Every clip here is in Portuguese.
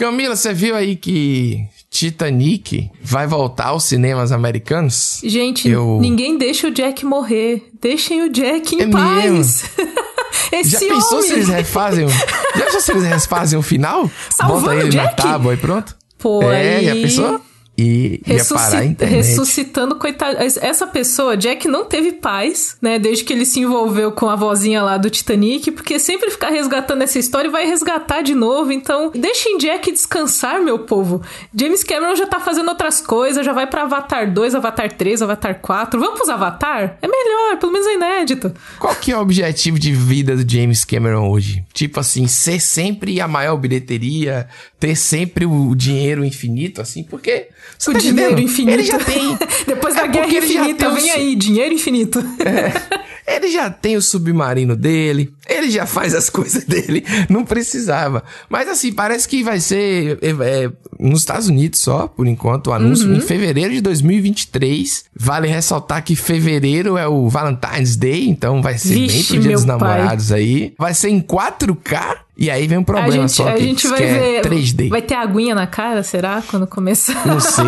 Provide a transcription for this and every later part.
Camila, você viu aí que Titanic vai voltar aos cinemas americanos? Gente, eu... ninguém deixa o Jack morrer. Deixem o Jack em é paz. Esse já pensou homem... se eles refazem? já pensou se eles refazem o final? Salvando Bota ele Jack? na tábua e pronto? Pô, é, aí... já pensou? E Ressuscita, ia parar a internet. Ressuscitando, coitado. Essa pessoa, Jack, não teve paz, né? Desde que ele se envolveu com a vozinha lá do Titanic, porque sempre ficar resgatando essa história e vai resgatar de novo. Então, deixem Jack descansar, meu povo. James Cameron já tá fazendo outras coisas, já vai para Avatar 2, Avatar 3, Avatar 4. Vamos pros Avatar? É melhor, pelo menos é inédito. Qual que é o objetivo de vida do James Cameron hoje? Tipo assim, ser sempre a maior bilheteria, ter sempre o dinheiro infinito, assim, porque o tá dinheiro entendendo? infinito. Ele já tem. Depois da é guerra infinita, vem aí, dinheiro infinito. É, ele já tem o submarino dele, ele já faz as coisas dele, não precisava. Mas assim, parece que vai ser é, é, nos Estados Unidos só, por enquanto, o anúncio uhum. em fevereiro de 2023. Vale ressaltar que fevereiro é o Valentine's Day, então vai ser Vixe, bem pro Dia dos Namorados pai. aí. Vai ser em 4K e aí vem um problema a gente, só a que, gente vai que ver, é 3D. Vai ter aguinha na cara, será? Quando começar Não sei.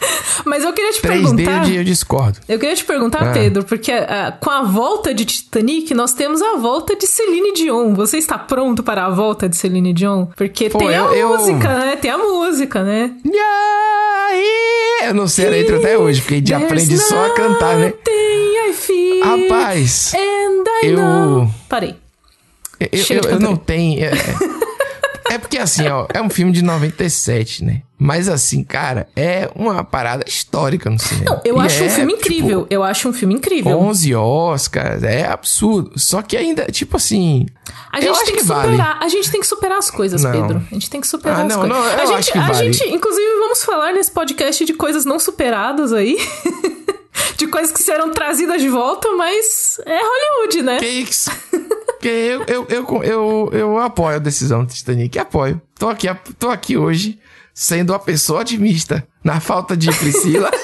Mas eu queria te 3D perguntar. 3D eu discordo. Eu queria te perguntar, ah. Pedro, porque uh, com a volta de Titanic, nós temos a volta de Celine Dion. Você está pronto para a volta de Celine Dion? Porque Pô, tem eu, a eu... música, né? Tem a música, né? Eu não sei a letra até hoje, porque a gente aprende só a cantar, né? Rapaz, eu. Parei. Eu, eu, eu não tenho. É, é, porque assim, ó, é um filme de 97, né? Mas assim, cara, é uma parada histórica no cinema. Não, eu e acho é, um filme incrível. Tipo, eu acho um filme incrível. 11 Oscars, é absurdo. Só que ainda, tipo assim. A gente tem que, que superar. Vale. A gente tem que superar as coisas, não. Pedro. A gente tem que superar ah, as não, coisas. Não, eu a gente, acho que a vale. gente, inclusive, vamos falar nesse podcast de coisas não superadas aí. de coisas que serão trazidas de volta, mas é Hollywood, né? Que isso? que eu, eu, eu, eu, eu apoio a decisão do Titanic, apoio. Tô aqui, tô aqui hoje sendo uma pessoa otimista na falta de Priscila.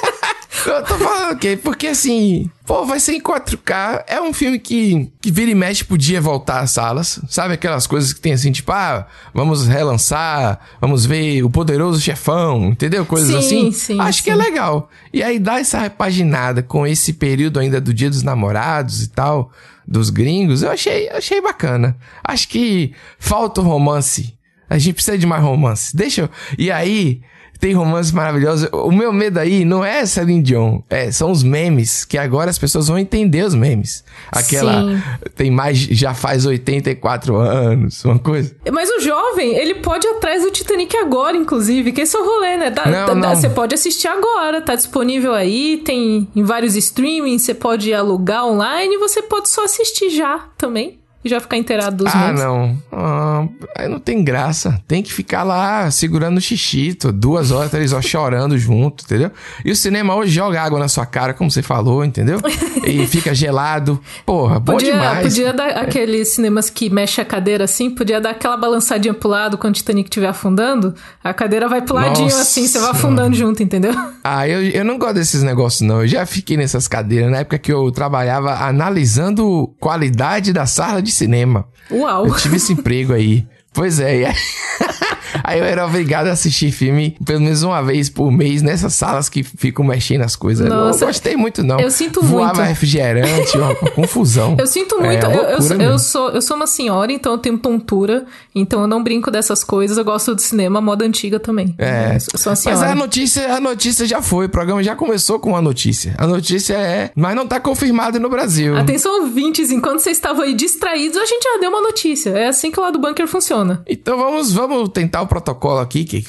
Eu tô falando o quê? Porque assim, pô, vai ser em 4K. É um filme que, que vira e mexe podia voltar às salas. Sabe aquelas coisas que tem assim, tipo, ah, vamos relançar, vamos ver o poderoso chefão, entendeu? Coisas sim, assim. Sim, Acho sim. que é legal. E aí dá essa repaginada com esse período ainda do Dia dos Namorados e tal, dos gringos, eu achei, achei bacana. Acho que falta o romance. A gente precisa de mais romance. Deixa eu. E aí, tem romances maravilhosos. O meu medo aí não é Celine Dion, é, são os memes, que agora as pessoas vão entender os memes. Aquela Sim. tem mais, já faz 84 anos, uma coisa. Mas o jovem, ele pode ir atrás do Titanic agora, inclusive, que esse é o rolê, né? Não, não. Você pode assistir agora, tá disponível aí, tem em vários streamings, você pode alugar online você pode só assistir já também e já ficar inteirado dos Ah, não. Ah, aí não tem graça. Tem que ficar lá segurando o xixito, duas horas, três horas chorando junto, entendeu? E o cinema hoje joga água na sua cara, como você falou, entendeu? E fica gelado. Porra, bom podia, demais. Podia dar aqueles cinemas que mexe a cadeira assim, podia dar aquela balançadinha pro lado quando o Titanic estiver afundando. A cadeira vai pro ladinho Nossa. assim, você vai afundando junto, entendeu? Ah, eu, eu não gosto desses negócios, não. Eu já fiquei nessas cadeiras na época que eu trabalhava analisando qualidade da sala de de cinema. Uau! Eu tive esse emprego aí. Pois é, e aí... aí eu era obrigado a assistir filme pelo menos uma vez por mês nessas salas que ficam mexendo as coisas. Nossa, eu gostei muito, não. Eu sinto Voava muito. Voava refrigerante, uma, confusão. Eu sinto muito. É, eu, eu, eu, sou, eu sou uma senhora, então eu tenho tontura. Então eu não brinco dessas coisas. Eu gosto do cinema, moda antiga também. É. Eu sou uma senhora. Mas a notícia, a notícia já foi. O programa já começou com a notícia. A notícia é. Mas não tá confirmado no Brasil. Atenção, ouvintes. Enquanto vocês estavam aí distraídos, a gente já deu uma notícia. É assim que o lado do bunker funciona funciona. Então vamos, vamos tentar o protocolo aqui, que,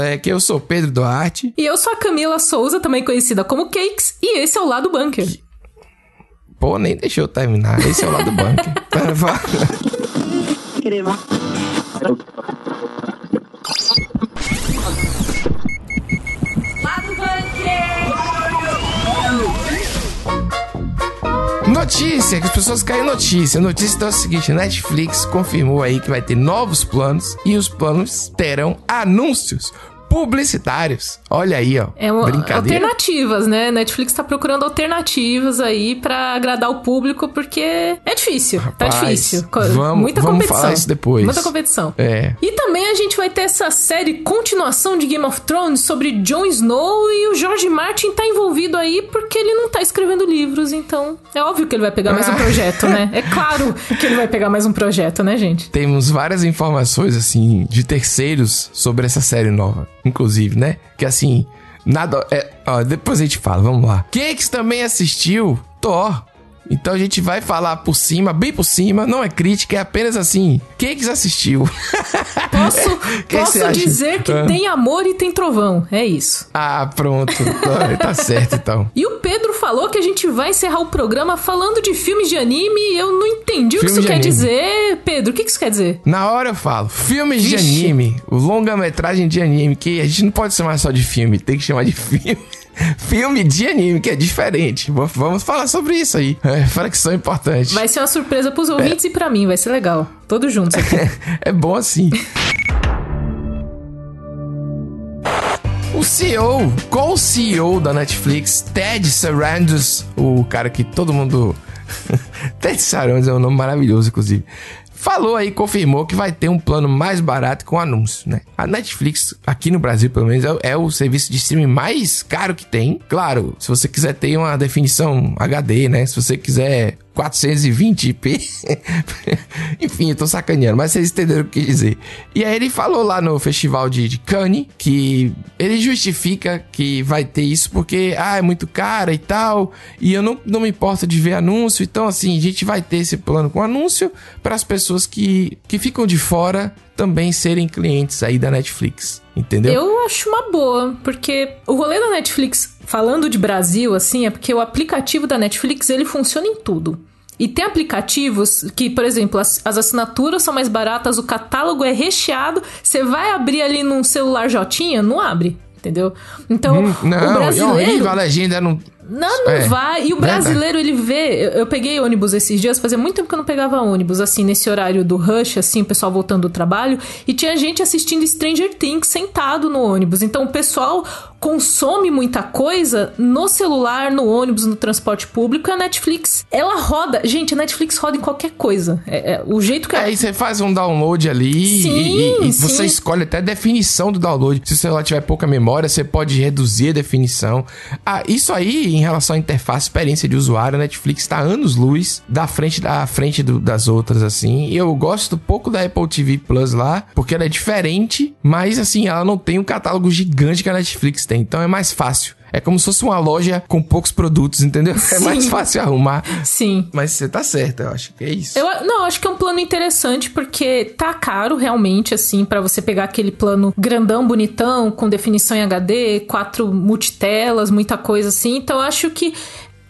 é que eu sou Pedro Duarte. E eu sou a Camila Souza, também conhecida como Cakes, e esse é o Lado Bunker. Pô, nem deixou eu terminar. Esse é o Lado Bunker. Notícia, que as pessoas caem em notícia. A notícia então é o seguinte: Netflix confirmou aí que vai ter novos planos e os planos terão anúncios publicitários. Olha aí, ó. É uma, alternativas, né? Netflix tá procurando alternativas aí para agradar o público, porque é difícil. Tá Rapaz, tá difícil. Vamos, Muita vamos competição. falar isso depois. Muita competição. É. E também a gente vai ter essa série continuação de Game of Thrones sobre Jon Snow e o George Martin tá envolvido aí porque ele não tá escrevendo livros, então é óbvio que ele vai pegar mais um projeto, né? É claro que ele vai pegar mais um projeto, né, gente? Temos várias informações, assim, de terceiros sobre essa série nova, inclusive, né? Que assim, nada. É, ó, depois a gente fala, vamos lá. Cakes também assistiu Thor. Então a gente vai falar por cima, bem por cima, não é crítica, é apenas assim. Quem que assistiu? Posso, posso dizer que ah. tem amor e tem trovão. É isso. Ah, pronto. tá certo então. E o Pedro falou que a gente vai encerrar o programa falando de filmes de anime. Eu não entendi o que isso quer anime. dizer. Pedro, o que isso quer dizer? Na hora eu falo. Filmes Vixe. de anime, longa-metragem de anime, que a gente não pode chamar só de filme, tem que chamar de filme. filme de anime, que é diferente. Vamos falar sobre isso aí. É, fracção importante. Vai ser uma surpresa pros ouvintes é. e para mim, vai ser legal. Todos juntos aqui. é bom assim. CEO, com o CEO da Netflix, Ted Sarandos, o cara que todo mundo. Ted Sarandos é um nome maravilhoso, inclusive falou aí, confirmou que vai ter um plano mais barato com anúncio, né? A Netflix, aqui no Brasil, pelo menos, é, é, o serviço de streaming mais caro que tem. Claro, se você quiser ter uma definição HD, né? Se você quiser 420p. Enfim, eu tô sacaneando, mas vocês entenderam o que quis dizer. E aí ele falou lá no festival de, de Cannes que ele justifica que vai ter isso porque, ah, é muito cara e tal, e eu não, não me importo de ver anúncio. Então, assim, a gente vai ter esse plano com anúncio para as pessoas que, que ficam de fora também serem clientes aí da Netflix. Entendeu? Eu acho uma boa, porque o rolê da Netflix, falando de Brasil, assim, é porque o aplicativo da Netflix ele funciona em tudo. E tem aplicativos que, por exemplo, as, as, assinaturas são mais baratas, o catálogo é recheado. Você vai abrir ali num celular Jotinha, não abre, entendeu? Então, hum, não, o brasileiro... a legenda não, não, não é, vai. E o brasileiro, ele vê. Eu, eu, peguei ônibus esses dias, fazia muito tempo que eu não pegava ônibus, assim, nesse horário do rush, assim, o pessoal voltando do trabalho. E tinha gente assistindo Stranger Things sentado no ônibus. Então o pessoal consome muita coisa no celular, no ônibus, no transporte público. E a Netflix, ela roda. Gente, a Netflix roda em qualquer coisa. É, é o jeito que. É, aí você faz um download ali sim, e, e, e você escolhe até a definição do download. Se o celular tiver pouca memória, você pode reduzir a definição. Ah, isso aí em relação à interface, experiência de usuário, a Netflix está anos luz da frente da frente do, das outras, assim. Eu gosto pouco da Apple TV Plus lá, porque ela é diferente, mas assim, ela não tem um catálogo gigante que a Netflix tem. Então é mais fácil. É como se fosse uma loja com poucos produtos, entendeu? Sim. É mais fácil arrumar. Sim. Mas você tá certa, eu acho que é isso. Eu, não, acho que é um plano interessante porque tá caro realmente, assim, para você pegar aquele plano grandão, bonitão, com definição em HD, quatro multitelas, muita coisa assim. Então eu acho que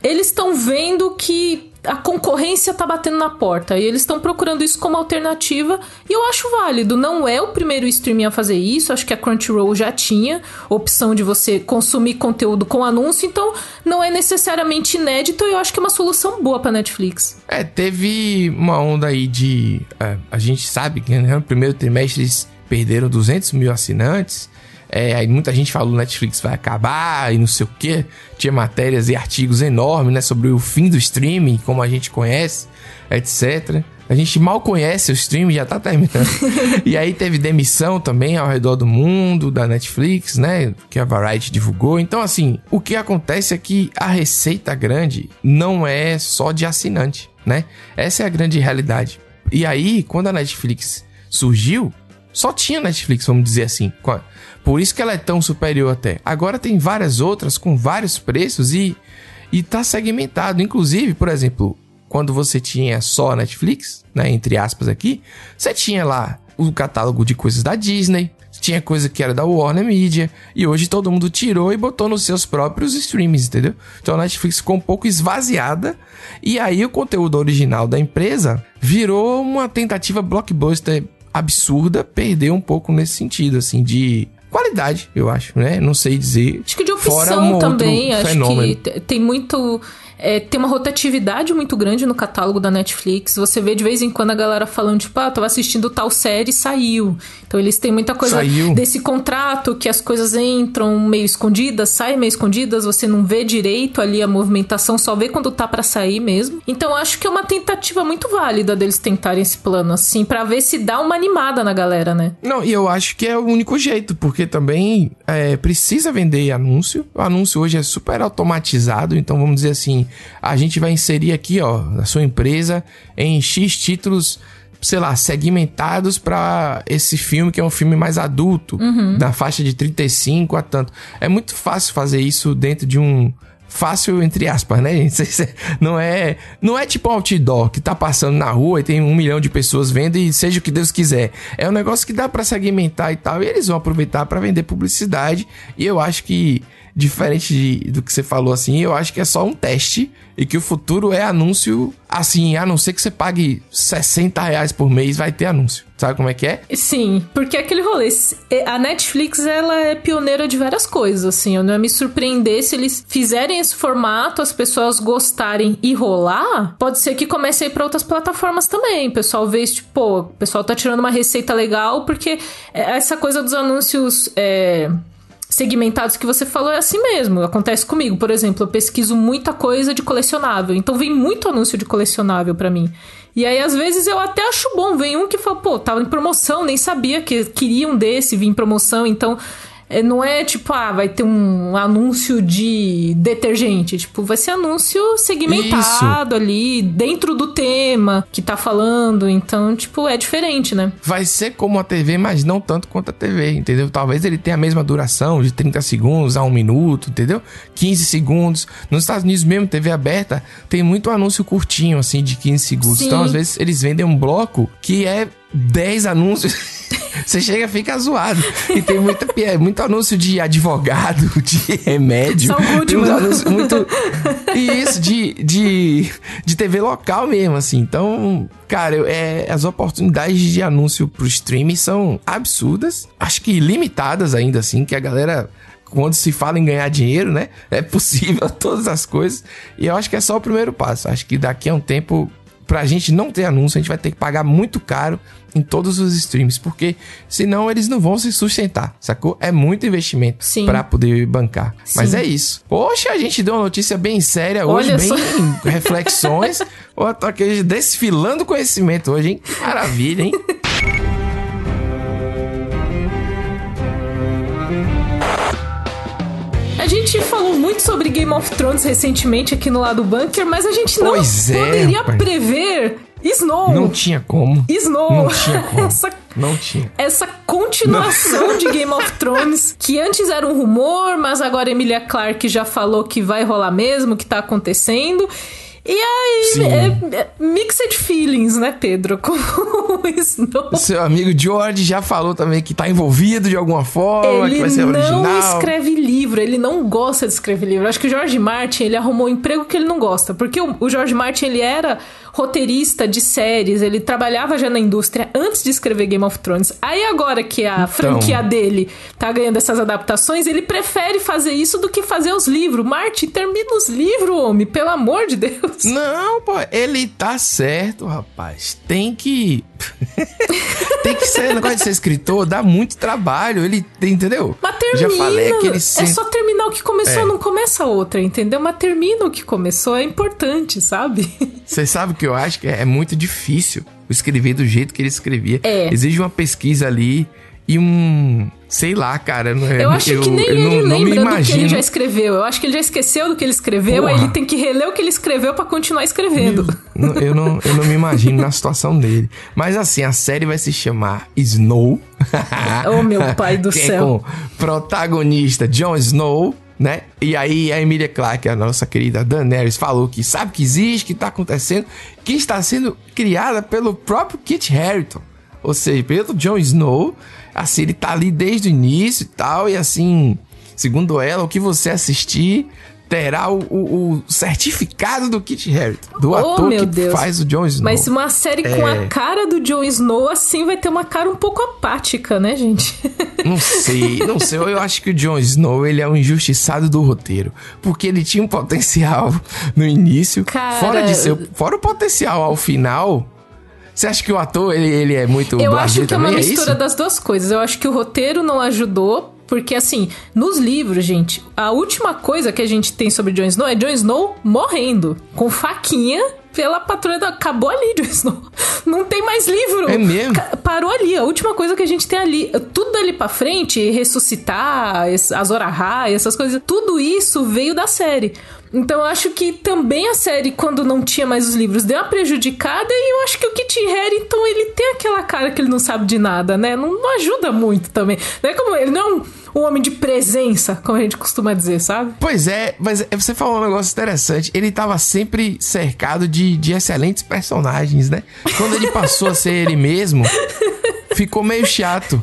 eles estão vendo que a concorrência tá batendo na porta e eles estão procurando isso como alternativa e eu acho válido. Não é o primeiro streaming a fazer isso, acho que a Crunchyroll já tinha opção de você consumir conteúdo com anúncio, então não é necessariamente inédito e eu acho que é uma solução boa para Netflix. É, teve uma onda aí de. É, a gente sabe que né, no primeiro trimestre eles perderam 200 mil assinantes. É, aí muita gente falou Netflix vai acabar e não sei o que. Tinha matérias e artigos enormes, né, sobre o fim do streaming, como a gente conhece, etc. A gente mal conhece o streaming, já tá terminando. e aí teve demissão também ao redor do mundo da Netflix, né? Que a Variety divulgou. Então, assim, o que acontece é que a receita grande não é só de assinante, né? Essa é a grande realidade. E aí, quando a Netflix surgiu, só tinha Netflix, vamos dizer assim. Por isso que ela é tão superior até. Agora tem várias outras com vários preços e e tá segmentado. Inclusive, por exemplo, quando você tinha só Netflix, né, entre aspas aqui, você tinha lá o catálogo de coisas da Disney, tinha coisa que era da Warner Media, e hoje todo mundo tirou e botou nos seus próprios streams, entendeu? Então a Netflix ficou um pouco esvaziada, e aí o conteúdo original da empresa virou uma tentativa blockbuster absurda, perdeu um pouco nesse sentido, assim, de qualidade, eu acho, né? Não sei dizer. Acho que de opção também. Acho que tem muito é, tem uma rotatividade muito grande no catálogo da Netflix. Você vê de vez em quando a galera falando, tipo, ah, tava assistindo tal série e saiu. Então eles têm muita coisa saiu. desse contrato que as coisas entram meio escondidas, saem meio escondidas, você não vê direito ali a movimentação, só vê quando tá para sair mesmo. Então acho que é uma tentativa muito válida deles tentarem esse plano, assim, para ver se dá uma animada na galera, né? Não, e eu acho que é o único jeito, porque também é, precisa vender anúncio. O anúncio hoje é super automatizado, então vamos dizer assim, a gente vai inserir aqui, ó, na sua empresa em X títulos, sei lá, segmentados para esse filme que é um filme mais adulto, uhum. na faixa de 35 a tanto. É muito fácil fazer isso dentro de um fácil entre aspas, né, gente? Não é, não é tipo um outdoor que tá passando na rua e tem um milhão de pessoas vendo e seja o que Deus quiser. É um negócio que dá para segmentar e tal, e eles vão aproveitar para vender publicidade. E eu acho que diferente de, do que você falou assim, eu acho que é só um teste e que o futuro é anúncio assim, a não ser que você pague 60 reais por mês, vai ter anúncio. Sabe como é que é? Sim, porque é aquele rolê. A Netflix, ela é pioneira de várias coisas, assim. Eu não ia me surpreender se eles fizerem esse formato, as pessoas gostarem e rolar. Pode ser que comece a ir pra outras plataformas também. O pessoal vê, tipo, pô, o pessoal tá tirando uma receita legal, porque essa coisa dos anúncios. É segmentados que você falou é assim mesmo. Acontece comigo. Por exemplo, eu pesquiso muita coisa de colecionável. Então vem muito anúncio de colecionável para mim. E aí, às vezes, eu até acho bom. Vem um que fala, pô, tava em promoção, nem sabia que queria um desse vir em promoção. Então, não é tipo, ah, vai ter um anúncio de detergente. Tipo, vai ser anúncio segmentado Isso. ali, dentro do tema que tá falando. Então, tipo, é diferente, né? Vai ser como a TV, mas não tanto quanto a TV, entendeu? Talvez ele tenha a mesma duração, de 30 segundos a um minuto, entendeu? 15 segundos. Nos Estados Unidos mesmo, TV aberta, tem muito anúncio curtinho, assim, de 15 segundos. Sim. Então, às vezes, eles vendem um bloco que é 10 anúncios. Você chega e fica zoado. E tem muita, muito anúncio de advogado, de remédio. Saúde, tem anúncios muito. E isso, de, de, de TV local mesmo, assim. Então, cara, é, as oportunidades de anúncio pro streaming são absurdas. Acho que limitadas ainda, assim, que a galera quando se fala em ganhar dinheiro, né? É possível todas as coisas. E eu acho que é só o primeiro passo. Acho que daqui a um tempo, pra gente não ter anúncio, a gente vai ter que pagar muito caro em todos os streams, porque senão eles não vão se sustentar, sacou? É muito investimento para poder bancar. Sim. Mas é isso. Poxa, a gente deu uma notícia bem séria hoje, Olha bem só. reflexões. Pô, tô aqui desfilando conhecimento hoje, hein? Maravilha, hein? A gente falou muito sobre Game of Thrones recentemente aqui no lado bunker, mas a gente não pois é, poderia é, prever Snow! Não tinha como. Snow! Não tinha como. essa, não tinha. Essa continuação não. de Game of Thrones, que antes era um rumor, mas agora Emilia Clarke já falou que vai rolar mesmo, que tá acontecendo. E aí, é, é, mixed feelings, né, Pedro? Com o Snow. Seu amigo George já falou também que tá envolvido de alguma forma, ele que vai ser original. Ele não escreve livro, ele não gosta de escrever livro. Acho que o George Martin, ele arrumou um emprego que ele não gosta. Porque o, o George Martin, ele era roteirista de séries, ele trabalhava já na indústria antes de escrever Game of Thrones. Aí agora que a então... franquia dele tá ganhando essas adaptações, ele prefere fazer isso do que fazer os livros. Martin, termina os livros, homem, pelo amor de Deus. Não, pô, ele tá certo, rapaz. Tem que. tem que ser, negócio de ser escritor, dá muito trabalho. Ele, entendeu? Mas termina. Já falei aquele. É só terminar que começou, é. não começa outra, entendeu? Mas termina o que começou, é importante, sabe? Você sabe que que eu acho que é muito difícil escrever do jeito que ele escrevia. É. Exige uma pesquisa ali e um. Sei lá, cara. É, eu acho eu, que nem ele não, lembra não do que ele já escreveu. Eu acho que ele já esqueceu do que ele escreveu, Porra. aí ele tem que reler o que ele escreveu para continuar escrevendo. Meu, eu, não, eu não me imagino na situação dele. Mas assim, a série vai se chamar Snow. oh, meu pai do é céu. É com protagonista Jon Snow né? E aí a Emilia Clarke, a nossa querida Daenerys, falou que sabe que existe, que está acontecendo, que está sendo criada pelo próprio Kit Harington. Ou seja, pelo Jon Snow. Assim, ele tá ali desde o início e tal, e assim, segundo ela, o que você assistir terá o, o, o certificado do Kit Harington, do Oh, ator que Deus. faz o Jon Snow. Mas uma série com É. a cara do Jon Snow, assim, vai ter uma cara um pouco apática, né, gente? Não sei, não sei. Eu acho que o Jon Snow, ele é um injustiçado do roteiro. Porque ele tinha um potencial no início. Cara- Fora, de ser, fora o potencial ao final. Você acha que o ator, ele, ele é muito Eu acho que é uma também? mistura isso? das duas coisas. Eu acho que o roteiro não ajudou, porque assim, nos livros, gente, a última coisa que a gente tem sobre Jon Snow é Jon Snow morrendo com faquinha pela patrulha da... Acabou ali, Jon Snow. Não tem mais livro. É mesmo? Parou ali. A última coisa que a gente tem ali. Tudo dali pra frente, ressuscitar, es- Azor Ahai, essas coisas, tudo isso veio da série. Então eu acho que também a série, quando não tinha mais os livros, deu uma prejudicada e eu acho que o Kit Harington, ele tem aquela cara que ele não sabe de nada, né? Não, não ajuda muito também. Não é como ele não é um, um homem de presença, como a gente costuma dizer, sabe? Pois é, mas é- você falou um negócio interessante. Ele tava sempre cercado de, de excelentes personagens, né? Quando ele passou a ser ele mesmo, ficou meio chato.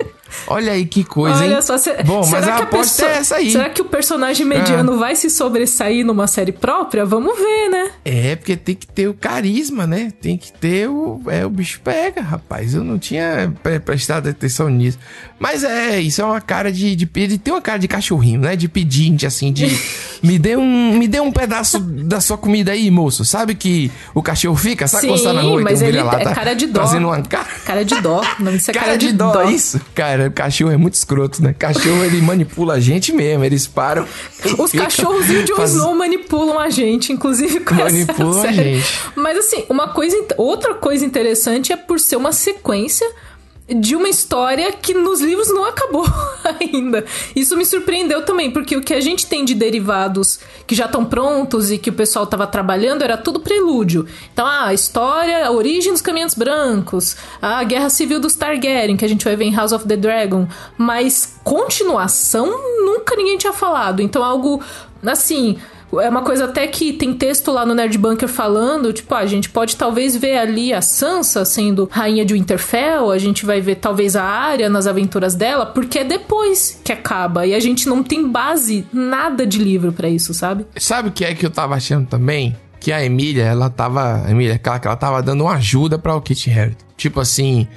Olha aí que coisa, Olha hein? só, se- Bom, mas a aposta é essa aí. Será que o personagem mediano vai se sobressair numa série própria? Vamos ver, né? É, porque tem que ter o carisma, né? Tem que ter o. É, o bicho pega, rapaz. Eu não tinha pre- prestado atenção nisso. Mas é, isso é uma cara de. de ele tem uma cara de cachorrinho, né? De pedinte, assim, de. me dê um. Me dê um pedaço da sua comida aí, moço. Sabe que o cachorro fica? Sabe quando tá na Sim, rua e mas tem um ele vira-lata é cara de dó. Fazendo uma cara. Cara de dó. O nome disso é Cara, de, dó, isso? Cara, cachorro é muito escroto, né? Cachorro, ele manipula a gente mesmo. Eles param. Os cachorros e o Jon faz- Snow manipulam a gente, inclusive com Manipulam essa a série. gente. Mas assim, uma coisa, outra coisa interessante é por ser uma sequência de uma história que nos livros não acabou ainda. Isso me surpreendeu também, porque o que a gente tem de derivados que já estão prontos e que o pessoal estava trabalhando era tudo prelúdio. Então, ah, a história, a origem dos caminhantes brancos, a guerra civil dos Targaryen, que a gente vai ver em House of the Dragon, mas continuação nunca ninguém tinha falado. Então, algo assim, é uma coisa até que tem texto lá no Nerd Bunker falando, tipo, ah, a gente pode talvez ver ali a Sansa sendo rainha de Winterfell, a gente vai ver talvez a Arya nas aventuras dela, porque é depois que acaba e a gente não tem base nada de livro pra isso, sabe? Sabe o que é que eu tava achando também? Que a Emília, ela tava. Emília, aquela que ela tava dando uma ajuda pra o Kit Harington. Tipo assim,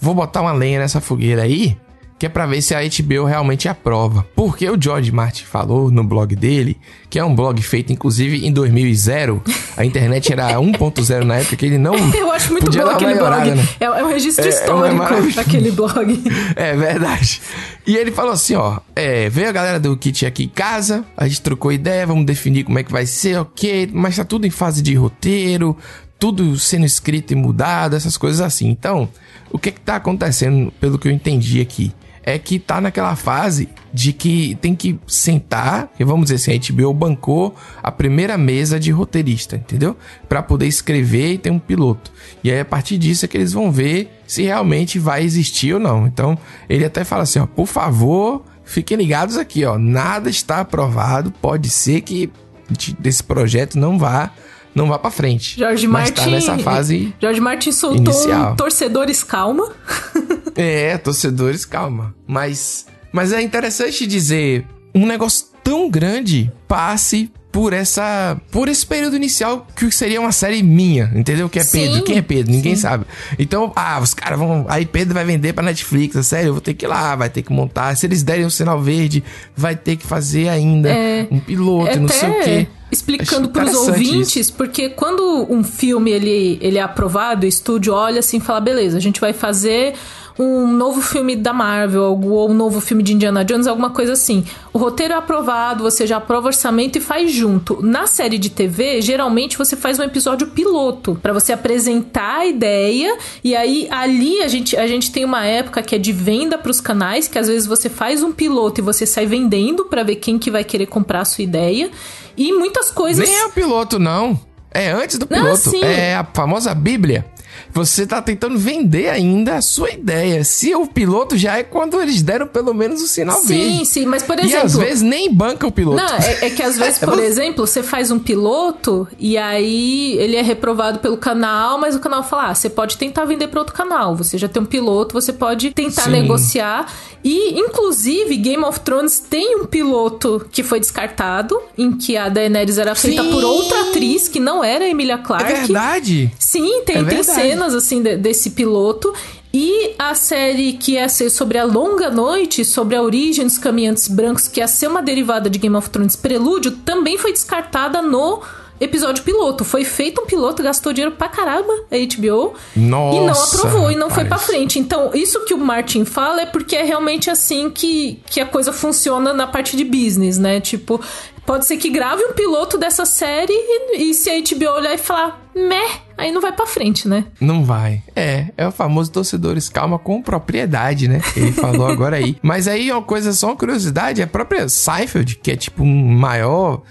vou botar uma lenha nessa fogueira aí, que é pra ver se a HBO realmente aprova. Porque o George Martin falou no blog dele, que é um blog feito inclusive em 2000, a internet era 1.0 na época, que ele não. Eu acho muito podia bom aquele blog. né? É, é um registro É, é histórico maravilhoso. daquele blog. É verdade. E ele falou assim, ó, é, veio a galera do kit aqui em casa, a gente trocou ideia, vamos definir como é que vai ser, ok, mas tá tudo em fase de roteiro, tudo sendo escrito e mudado, essas coisas assim. Então, o que que tá acontecendo, pelo que eu entendi aqui, é que tá naquela fase de que tem que sentar, e vamos dizer assim, a HBO bancou a primeira mesa de roteirista, entendeu? Pra poder escrever e ter um piloto. E aí a partir disso é que eles vão ver se realmente vai existir ou não. Então, ele até fala assim, ó, por favor, fiquem ligados aqui, ó, nada está aprovado, pode ser que de- desse projeto não vá não vá para frente. Mas Martin. tá nessa fase George Martin soltou um torcedores calma. É, torcedores, calma. Mas, mas é interessante dizer, um negócio tão grande passe por essa por esse período inicial que seria uma série minha, entendeu? Que é Sim, Pedro, quem é Pedro? Ninguém sim. sabe. Então, ah, os caras vão, aí Pedro vai vender pra Netflix, a série, eu vou ter que ir lá, vai ter que montar. Se eles derem o sinal verde, vai ter que fazer ainda É, um piloto, não sei o quê. Explicando pros interessante ouvintes, porque quando um filme ele, ele é aprovado, o estúdio olha assim e fala: beleza, a gente vai fazer um novo filme da Marvel, ou um novo filme de Indiana Jones, alguma coisa assim. O roteiro é aprovado, você já aprova o orçamento e faz junto. Na série de TV, geralmente você faz um episódio piloto pra você apresentar a ideia e aí ali a gente, a gente tem uma época que é de venda pros canais, que às vezes você faz um piloto e você sai vendendo pra ver quem que vai querer comprar a sua ideia. E muitas coisas Nem é o piloto, não. É antes do Não, piloto. sim. É a famosa Bíblia. Você tá tentando vender ainda a sua ideia. Se o piloto já é quando eles deram pelo menos o sinal sim, verde. Sim, sim, mas por exemplo. E às vezes nem banca o piloto. Não, é, é que às vezes, por exemplo, você faz um piloto e aí ele é reprovado pelo canal, mas o canal fala: ah, você pode tentar vender para outro canal. Você já tem um piloto, você pode tentar sim. negociar. E, inclusive, Game of Thrones tem um piloto que foi descartado, em que a Daenerys era feita sim. por outra atriz que não era a Emilia Clarke. É verdade. Sim, tem, é tem cenas assim de, desse piloto. E a série que ia ser sobre a longa noite, sobre a origem dos caminhantes brancos, que ia ser uma derivada de Game of Thrones Prelúdio, também foi descartada no episódio piloto. Foi feito um piloto, gastou dinheiro pra caramba a HBO Nossa, e não aprovou e não rapaz. foi pra frente. Então, isso que o Martin fala é porque é realmente assim que, que a coisa funciona na parte de business, né? Tipo, Pode ser que grave um piloto dessa série e, e se a HBO olhar e falar, meh, aí não vai pra frente, né? Não vai. É, é o famoso torcedores calma com propriedade, né? Ele falou agora aí. Mas aí uma coisa, só uma curiosidade, a própria Seinfeld, que é tipo um maior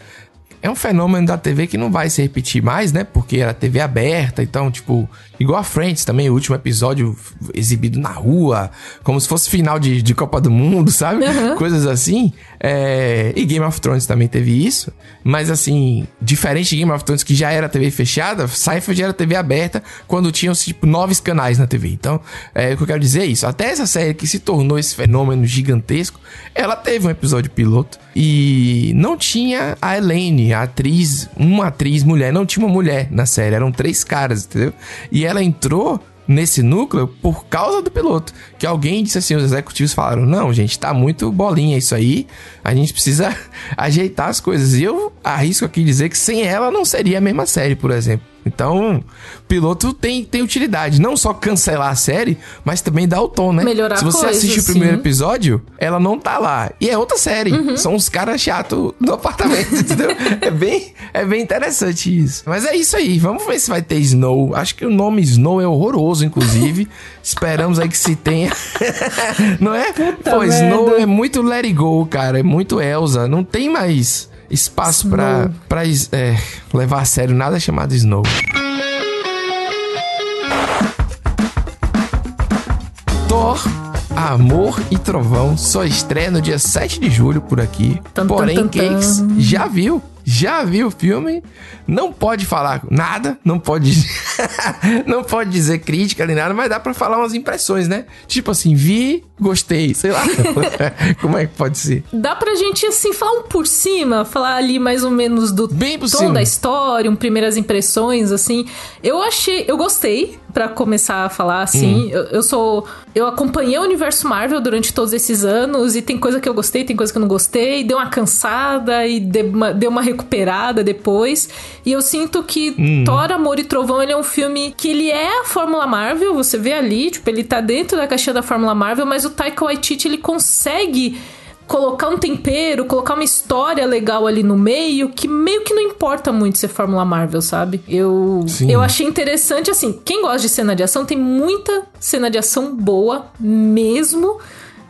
é um fenômeno da TV que não vai se repetir mais, né? Porque era TV aberta, então, tipo, igual a Friends também, o último episódio exibido na rua, como se fosse final de, de Copa do Mundo, sabe? Uhum. Coisas assim. É... E Game of Thrones também teve isso, mas assim, diferente de Game of Thrones, que já era TV fechada, Seinfeld era TV aberta quando tinham, tipo, nove canais na TV. Então, é o que eu quero dizer é isso. Até essa série que se tornou esse fenômeno gigantesco, ela teve um episódio piloto e não tinha a Elaine, a atriz, uma atriz mulher, não tinha uma mulher na série, eram três caras, entendeu? E ela entrou nesse núcleo por causa do piloto. Que alguém disse assim, os executivos falaram: não, gente, tá muito bolinha isso aí, a gente precisa ajeitar as coisas. E eu arrisco aqui dizer que sem ela não seria a mesma série, por exemplo. Então, piloto tem, tem utilidade. Não só cancelar a série, mas também dar o tom, né? Melhorar Se você coisa, assiste o primeiro episódio, ela não tá lá. E é outra série. Uhum. São os caras chatos do apartamento, entendeu? é, bem, é bem interessante isso. Mas é isso aí. Vamos ver se vai ter Snow. Acho que o nome Snow é horroroso, inclusive. Esperamos aí que se tenha. não é? Puta Pô, merda. Snow é muito Let It Go, cara. É muito Elsa. Não tem mais espaço para pra é, levar a sério nada chamado Snow. Thor, Amor e Trovão só estreia no dia 7 de julho por aqui. Tum, Porém, tum, tum, Cakes já viu já viu o filme, não pode falar nada, não pode não pode dizer crítica nem nada, mas dá para falar umas impressões, né? Tipo assim, vi, gostei, sei lá. Como é que pode ser? Dá pra gente assim falar um por cima, falar ali mais ou menos do Bem tom cima. da história, um primeiras impressões assim. Eu achei, eu gostei para começar a falar assim. Hum. Eu, eu, sou eu acompanhei o universo Marvel durante todos esses anos e tem coisa que eu gostei, tem coisa que eu não gostei, deu uma cansada e deu uma, deu uma recuperada depois. E eu sinto que hum. Thor, Amor e Trovão, ele é um filme que ele é a Fórmula Marvel, você vê ali, tipo, ele tá dentro da caixinha da Fórmula Marvel, mas o Taika Waititi, ele consegue colocar um tempero, colocar uma história legal ali no meio, que meio que não importa muito ser Fórmula Marvel, sabe? Eu, eu achei interessante, assim, quem gosta de cena de ação, tem muita cena de ação boa mesmo.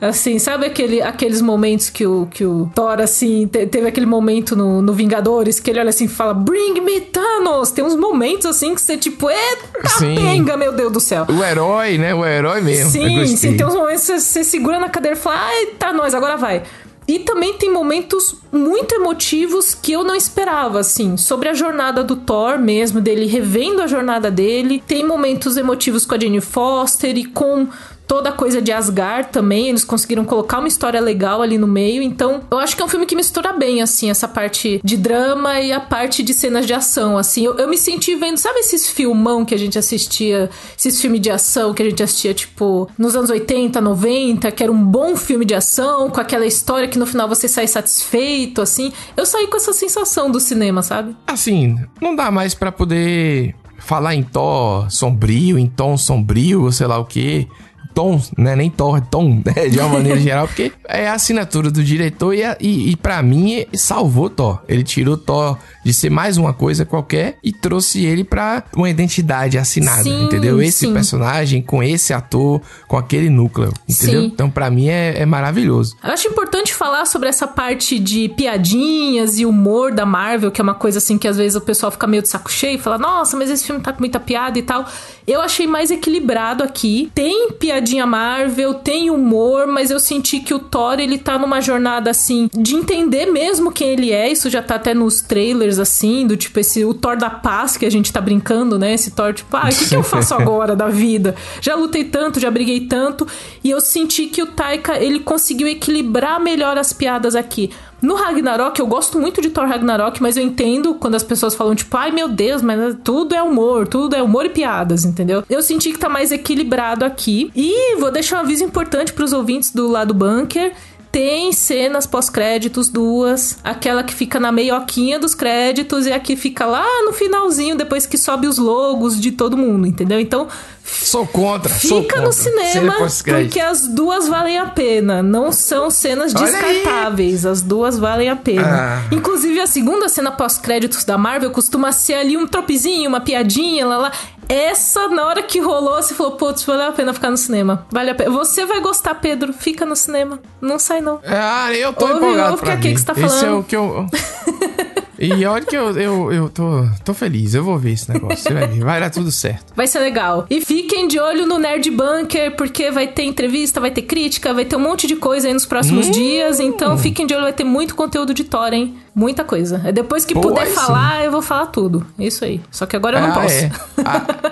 Assim, sabe aquele, aqueles momentos que o, que o Thor, assim, te, teve aquele momento no, no Vingadores que ele olha assim e fala: Bring me Thanos! Tem uns momentos assim que você, tipo, eita sim. penga, meu Deus do céu. O herói, né? O herói mesmo. Sim, sim. Tem uns momentos que você, você segura na cadeira e fala: Ai, tá nós, agora vai. E também tem momentos muito emotivos que eu não esperava, assim, sobre a jornada do Thor mesmo, dele revendo a jornada dele. Tem momentos emotivos com a Jane Foster e com toda a coisa de Asgard também, eles conseguiram colocar uma história legal ali no meio. Então, eu acho que é um filme que mistura bem, assim, essa parte de drama e a parte de cenas de ação, assim. Eu, eu me senti vendo, sabe esses filmão que a gente assistia, esses filmes de ação que a gente assistia, tipo, nos anos 80, 90, que era um bom filme de ação, com aquela história que no final você sai satisfeito, assim. Eu saí com essa sensação do cinema, sabe? Assim, não dá mais para poder falar em tom sombrio, em tom sombrio, sei lá o que tom, né? Nem Thor, é tom, né? De uma maneira geral, porque é a assinatura do diretor e, e, e para mim salvou Thor. Ele tirou Thor de ser mais uma coisa qualquer e trouxe ele pra uma identidade assinada, Sim, entendeu? Esse sim. personagem com esse ator, com aquele núcleo, entendeu? Sim. Então, pra mim é, é maravilhoso. Eu acho importante falar sobre essa parte de piadinhas e humor da Marvel, que é uma coisa assim que às vezes o pessoal fica meio de saco cheio e fala, nossa, mas esse filme tá com muita piada e tal. Eu achei mais equilibrado aqui. Tem piadinha Marvel, tem humor, mas eu senti que o Thor, ele tá numa jornada assim, de entender mesmo quem ele é. Isso já tá até nos trailers, assim, do tipo esse, o Thor da paz que a gente tá brincando, né? Esse Thor, tipo, ah, o que, que eu faço agora da vida? Já lutei tanto, já briguei tanto. E eu senti que o Taika, ele conseguiu equilibrar melhor as piadas aqui. No Ragnarok, eu gosto muito de Thor Ragnarok, mas eu entendo quando as pessoas falam, tipo, ai meu Deus, mas tudo é humor, tudo é humor e piadas, entendeu? Eu senti que tá mais equilibrado aqui. E vou deixar um aviso importante pros ouvintes do lado bunker. Tem cenas pós-créditos, duas. Aquela que fica na meioquinha dos créditos e a que fica lá no finalzinho, depois que sobe os logos de todo mundo, entendeu? Então, Sou contra, sou Fica contra. no cinema, porque as duas valem a pena. Não são cenas Olha aí. descartáveis. As duas valem a pena. Ah. Inclusive, a segunda cena pós-créditos da Marvel costuma ser ali um tropezinho, uma piadinha, lá lá. Essa, na hora que rolou, você falou, putz, valeu a pena ficar no cinema. Vale a pena. Você vai gostar, Pedro. Fica no cinema. Não sai, não. Ah, eu tô Ouve- empolgado ouve pra que é ver. que você tá Esse é falando. o que eu... e olha que eu, eu, eu tô, tô feliz. Eu vou ver esse negócio. Você vai ver. Vai dar tudo certo. Vai ser legal. E fiquem de olho no Nerd Bunker, porque vai ter entrevista, vai ter crítica, vai ter um monte de coisa aí nos próximos Hum. dias. Então fiquem de olho, vai ter muito conteúdo de Thor, hein? Muita coisa. É Depois que puder aí sim. falar, eu vou falar tudo. Isso aí. Só que agora eu não Ah, posso. é. A-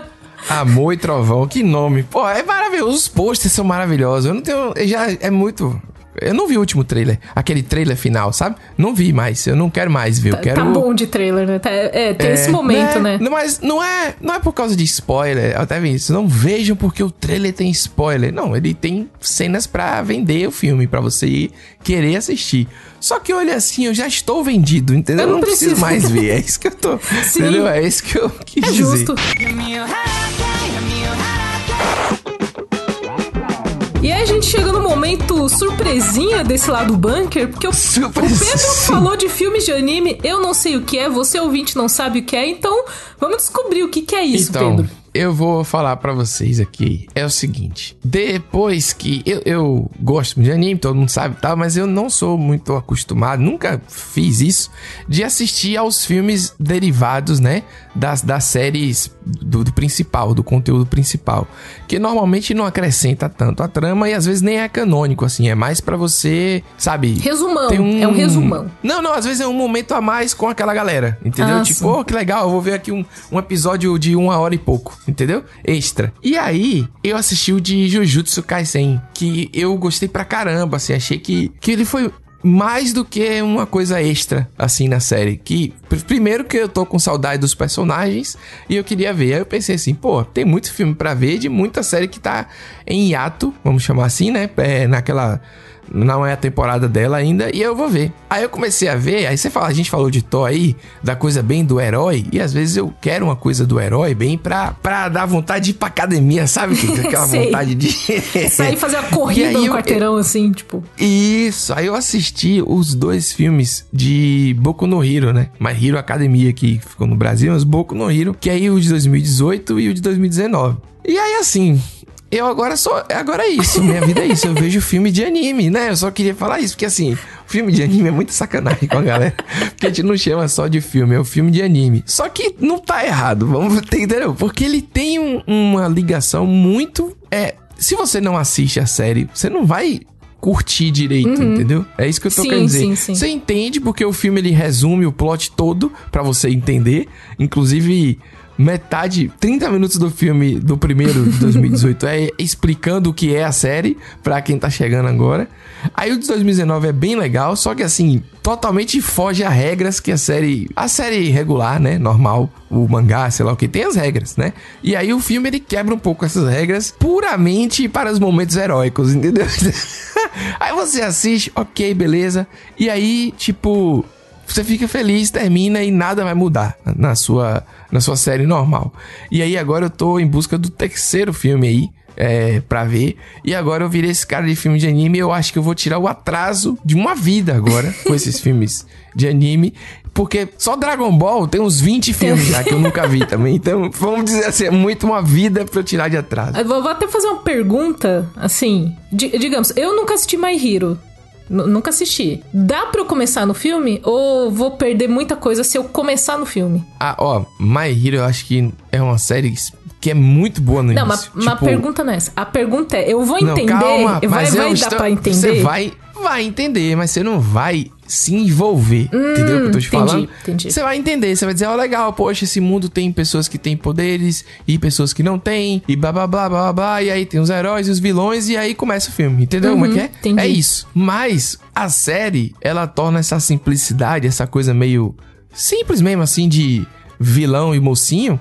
Amor e Trovão, que nome. Pô, é maravilhoso. Os posters são maravilhosos. Eu não tenho. Já é muito. Eu não vi o último trailer, aquele trailer final, sabe? Não vi mais. Eu não quero mais ver. Eu Tá- quero. Tá bom de trailer, né? Tá- é, tem É, esse momento, né? Não, mas não é, não é por causa de spoiler. Eu até vi isso. Não vejam porque o trailer tem spoiler. Não, ele tem cenas pra vender o filme, pra você ir querer assistir. Só que olha assim, eu já estou vendido, entendeu? Eu Eu não não, preciso preciso. mais ver. É isso que eu tô. Sim. Entendeu? É isso que eu quis É dizer. justo. E aí a gente chega no momento surpresinha desse lado bunker, porque o, o. Pedro falou de filmes de anime, eu não sei o que é, você ouvinte não sabe o que é, então vamos descobrir o que, que é isso, então, Pedro. Eu vou falar pra vocês aqui. É o seguinte: depois que eu, eu gosto de anime, todo mundo sabe e tal, mas eu não sou muito acostumado, nunca fiz isso, de assistir aos filmes derivados, né? Das, das séries do, do principal, do conteúdo principal. Que normalmente não acrescenta tanto a trama e às vezes nem é canônico, assim. É mais pra você, sabe? Resumão, tem é um resumão. Não, não, às vezes é um momento a mais com aquela galera, entendeu? Ah, tipo, oh, que legal, eu vou ver aqui um, um episódio de uma hora e pouco, entendeu? Extra. E aí, eu assisti o de Jujutsu Kaisen, que eu gostei pra caramba, assim, achei que, que ele foi mais do que uma coisa extra, assim, na série. Que, pr- primeiro que eu tô com saudade dos personagens e eu queria ver. Aí eu pensei assim, pô, tem muito filme pra ver de muita série que tá em hiato, vamos chamar assim, né? É, naquela não é a temporada dela ainda, e eu vou ver. Aí eu comecei a ver, aí você fala, a gente falou de Thor aí, da coisa bem do herói, e às vezes eu quero uma coisa do herói bem pra, pra dar vontade de ir pra academia, sabe? Aquela vontade de. Sair fazer a corrida no eu- quarteirão, assim, tipo. Isso, aí eu assisti os dois filmes de Boku no Hero, né? My Hero Academia, que ficou no Brasil, mas Boku no Hero, que é aí o de 2018 e o de 2019. E aí, assim, eu agora sou. Agora é isso, minha vida é isso. Eu vejo filme de anime, né? Eu só queria falar isso, porque assim, filme de anime é muito sacanagem com a galera. Porque a gente não chama só de filme, é o filme de anime. Só que não tá errado, vamos entendeu? Porque ele tem um- uma ligação muito. É. Se você não assiste a série, você não vai curtir direito, entendeu? É isso que eu tô Sim, querendo dizer. sim, sim. Você entende porque o filme ele resume o plot todo pra você entender, inclusive metade, 30 minutos do filme do primeiro de 2018 é explicando o que é a série pra quem tá chegando agora. Aí o de 2019 é bem legal, só que assim, totalmente foge a regras que a série, a série regular, né, normal, o mangá, sei lá o que, tem as regras, né? E aí o filme ele quebra um pouco essas regras puramente para os momentos heróicos, entendeu? aí você assiste, ok, beleza. E aí, tipo, você fica feliz, termina e nada vai mudar na sua, na sua série normal. E aí agora eu tô em busca do terceiro filme aí. é, pra ver. E agora eu virei esse cara de filme de anime. Eu acho que eu vou tirar o atraso de uma vida agora com esses filmes de anime. Porque só Dragon Ball tem uns 20 filmes já que eu nunca vi também. Então, vamos dizer assim, é muito uma vida pra eu tirar de atraso. Eu vou até fazer uma pergunta, assim. digamos, eu nunca assisti My Hero. Nunca assisti. Dá pra eu começar no filme? Ou vou perder muita coisa se eu começar no filme? Ah, ó, My Hero eu acho que é uma série que é muito boa no não, início. Não, mas tipo... a pergunta não é essa. A pergunta é, eu vou entender? Não, calma, vai, vai dar pra entender? Você vai, vai entender, mas você não vai se envolver. Hum, entendeu o que eu tô te entendi, falando? Entendi. Você vai entender, você vai dizer, ó, oh, legal, poxa, esse mundo tem pessoas que têm poderes e pessoas que não têm, e blá blá blá blá blá, e aí tem os heróis e os vilões, e aí começa o filme, entendeu uhum, como é que é? Entendi. É isso. Mas a série, ela torna essa simplicidade, essa coisa meio simples mesmo, assim, de vilão e mocinho,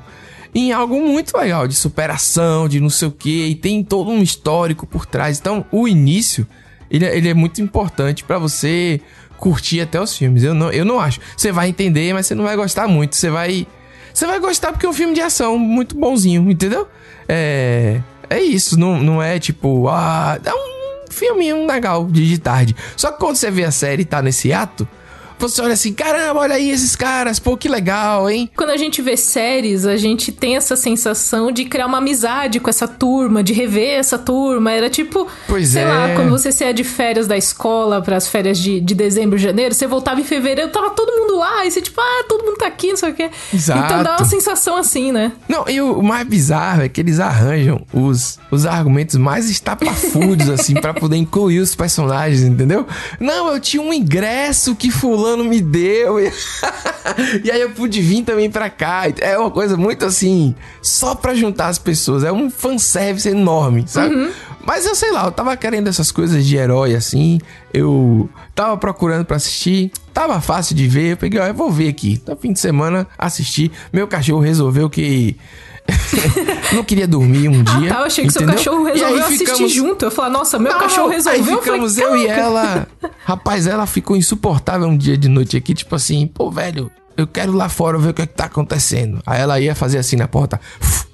em algo muito legal, de superação, de não sei o que, e tem todo um histórico por trás. Então, o início, ele, é, ele é muito importante para você curtir até os filmes. Eu não, eu não acho. Você vai entender, mas você não vai gostar muito. Você vai. Você vai gostar porque é um filme de ação muito bonzinho, entendeu? É. É isso, não, não é tipo. Ah, é um filminho legal de, de tarde. Só que quando você vê a série e tá nesse ato, você olha assim, caramba, olha aí esses caras, pô, que legal, hein? Quando a gente vê séries, a gente tem essa sensação de criar uma amizade com essa turma, de rever essa turma. Era tipo, pois sei é. lá, quando você saia de férias da escola para as férias de, de dezembro, janeiro, você voltava em fevereiro, tava todo mundo lá, e você tipo, ah, todo mundo tá aqui, não sei o quê. Exato. Então dá uma sensação assim, né? Não, e o mais bizarro é que eles arranjam os, os argumentos mais estapafúrdios, assim, para poder incluir os personagens, entendeu? Não, eu tinha um ingresso que fulano fulano me deu. e aí eu pude vir também pra cá. É uma coisa muito assim, só pra juntar as pessoas. É um fanservice enorme, sabe? Uhum. Mas eu sei lá, eu tava querendo essas coisas de herói assim. Eu tava procurando para assistir. Tava fácil de ver. Eu peguei, ó, eu vou ver aqui. Então, fim de semana, assisti. Meu cachorro resolveu que não queria dormir um dia. Ah, tá, eu achei que entendeu? seu cachorro resolveu assistir ficamos... junto. Eu falei, nossa, meu não, cachorro resolveu. Aí ficamos eu, falei, eu e ela. Rapaz, ela ficou insuportável um dia de noite aqui, tipo assim, pô, velho, eu quero lá fora ver o que, é que tá acontecendo. Aí ela ia fazer assim na porta.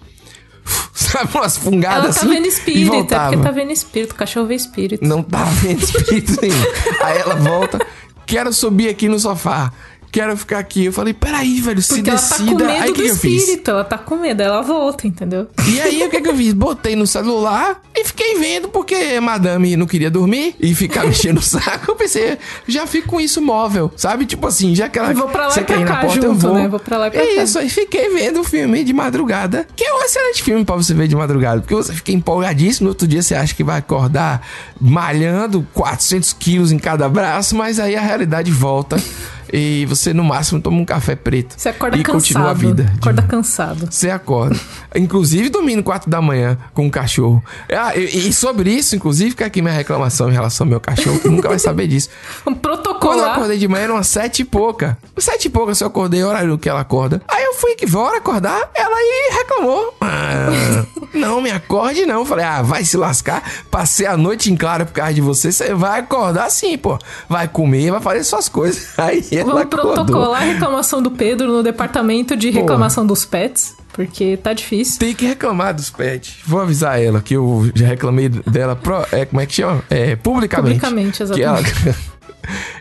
Sabe, umas fungadas assim. Ela tá vendo espírito, é porque tá vendo espírito. O cachorro vê espírito. Não tá vendo espírito nenhum. Aí ela volta. Quero subir aqui no sofá quero ficar aqui. Eu falei, peraí, velho, se Porque decida. Ela tá com medo aí do que espírito, ela tá com medo, ela volta, entendeu? E aí, o que, que eu fiz? Botei no celular e fiquei vendo, porque madame não queria dormir e ficar mexendo o saco. Eu pensei, já fico com isso móvel, sabe? Tipo assim, já que ela eu vou pra lá quer ir na porta, junto, eu vou. Né? Vou pra lá e pra Isso, aí fiquei vendo o filme de madrugada, que é um excelente filme pra você ver de madrugada, porque você fica empolgadíssimo, no outro dia você acha que vai acordar malhando 400 quilos em cada braço, mas aí a realidade volta e você no máximo toma um café preto. Você acorda e cansado. continua a vida. Acorda cansado. Você acorda. inclusive dormindo 4 da manhã com um cachorro. Ah, e, e, sobre isso, inclusive, fica aqui minha reclamação em relação ao meu cachorro, que nunca vai saber disso. Um protocolo. Quando eu acordei de manhã, eram umas sete e pouca. Sete e pouca, se eu acordei, o horário que ela acorda. Aí eu fui que vou acordar, ela aí reclamou. Ah, não, me acorde não. Falei, ah, vai se lascar. Passei a noite em claro por causa de você. Você vai acordar sim, pô. Vai comer, vai fazer suas coisas. Aí Vamos protocolar a reclamação do Pedro no departamento de reclamação dos pets. Porque tá difícil. Tem que reclamar dos pets. Vou avisar ela que eu já reclamei dela. Pro, é, como é que chama? É, publicamente. Publicamente, exatamente. Que ela,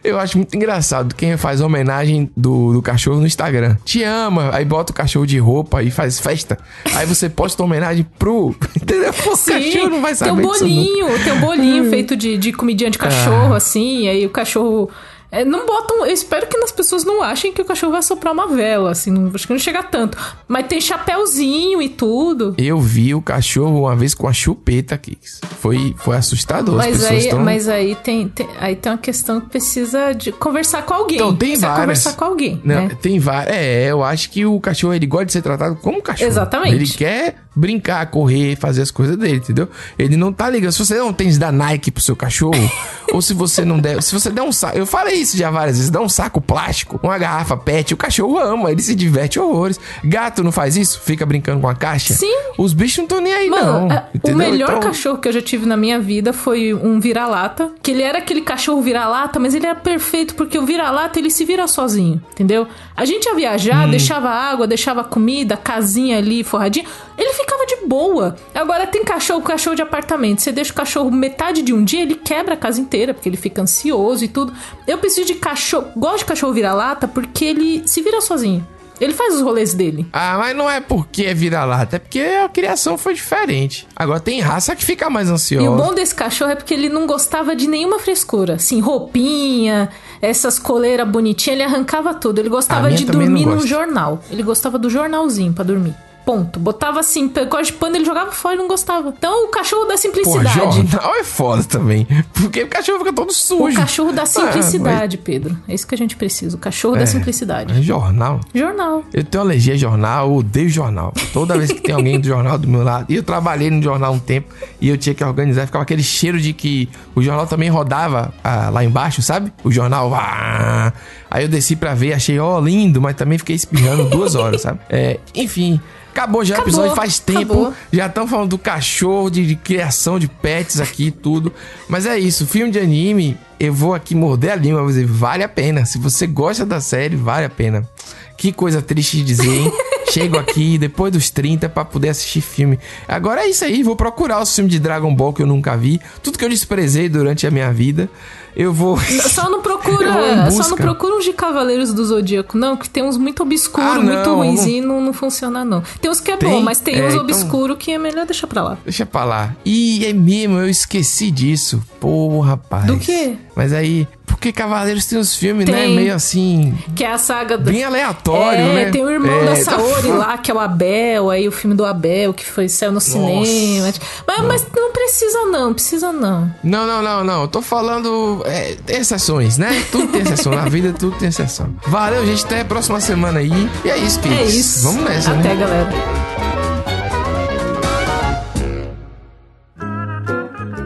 Eu acho muito engraçado quem faz homenagem do, do cachorro no Instagram. Te ama, aí bota o cachorro de roupa e faz festa. Aí você posta homenagem pro. Entendeu? O Sim, cachorro não vai saber. Tem um bolinho, tem um bolinho feito de, de comidinha de cachorro, ah. assim. Aí o cachorro é, não botam. Eu espero que as pessoas não achem que o cachorro vai soprar uma vela, assim. Não, acho que não chega tanto. Mas tem chapéuzinho e tudo. Eu vi o cachorro uma vez com a chupeta, Kix. Foi, foi assustador. Mas, aí, tão... mas aí, tem, tem, aí tem uma questão que precisa de conversar com alguém. Então, tem precisa várias. conversar com alguém. Não, né? Tem várias. É, eu acho que o cachorro ele gosta de ser tratado como cachorro. Exatamente. Ele quer brincar, correr, fazer as coisas dele, entendeu? Ele não tá ligando. Se você der um tênis da Nike pro seu cachorro, ou se você não der. Se você der um saco. Eu falei isso já várias vezes. Dá um saco plástico, uma garrafa pet, o cachorro ama, ele se diverte horrores. Gato não faz isso? Fica brincando com a caixa? Sim. Os bichos não estão nem aí, Mano, não. É, o melhor então... cachorro que eu já tive na minha vida foi um vira-lata. Que ele era aquele cachorro vira-lata, mas ele era perfeito porque o vira-lata ele se vira sozinho, entendeu? A gente ia viajar, hum. deixava água, deixava comida, casinha ali forradinha. Ele ficava de boa. Agora tem cachorro, cachorro de apartamento. Você deixa o cachorro metade de um dia, ele quebra a casa inteira, porque ele fica ansioso e tudo. Eu preciso de cachorro. Gosto de cachorro vira-lata porque ele se vira sozinho. Ele faz os rolês dele. Ah, mas não é porque é vira-lata, é porque a criação foi diferente. Agora tem raça que fica mais ansiosa. E o bom desse cachorro é porque ele não gostava de nenhuma frescura. Assim, roupinha, essas coleiras bonitinhas, ele arrancava tudo. Ele gostava de dormir no jornal. Ele gostava do jornalzinho para dormir. Ponto. Botava assim, pacote de pano, ele jogava fora e não gostava. Então, o cachorro da simplicidade. Pô, jornal é foda também. Porque o cachorro fica todo sujo. O cachorro da simplicidade, ah, mas... Pedro. É isso que a gente precisa. O cachorro é, da simplicidade. É jornal? Jornal. Eu tenho alergia a jornal, eu odeio jornal. Toda vez que tem alguém do jornal do meu lado. E eu trabalhei no jornal um tempo e eu tinha que organizar. Ficava aquele cheiro de que o jornal também rodava ah, lá embaixo, sabe? O jornal. Ah, aí eu desci pra ver, achei, ó, oh, lindo, mas também fiquei espirrando duas horas, sabe? É, enfim. Acabou já o episódio faz tempo. Acabou. Já estão falando do cachorro, de, de, criação de pets aqui tudo. Mas é isso, filme de anime, eu vou aqui morder a língua, dizer, vale a pena. Se você gosta da série, vale a pena. Que coisa triste de dizer, hein? Chego aqui depois dos 30 para poder assistir filme. Agora é isso aí, vou procurar os filmes de Dragon Ball que eu nunca vi, tudo que eu desprezei durante a minha vida eu vou. Só não procura. Só não procura uns de Cavaleiros do Zodíaco, não, que tem uns muito obscuros, ah, muito ruins e não, não funciona, não. Tem uns que é tem? bom, mas tem é, uns então... obscuros que é melhor deixar pra lá. Deixa pra lá. E é mesmo, eu esqueci disso. Pô, rapaz. Do quê? Mas aí, porque Cavaleiros tem os filmes, né, tem. né? Meio assim. Que é a saga do... Bem aleatório, é, né? Tem o irmão é, da tá Saori tá... lá, que é o Abel, aí o filme do Abel, que foi saiu no Nossa. cinema. Mas não. mas não precisa, não, precisa não. Não, não, não, não. Eu tô falando. É, tem exceções, né? Tudo tem exceção. Na vida tudo tem exceção. Valeu, gente. Até a próxima semana aí. E é isso, Pix. É isso. Vamos nessa, Até, né? galera.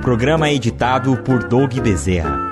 Programa editado por Doug Bezerra.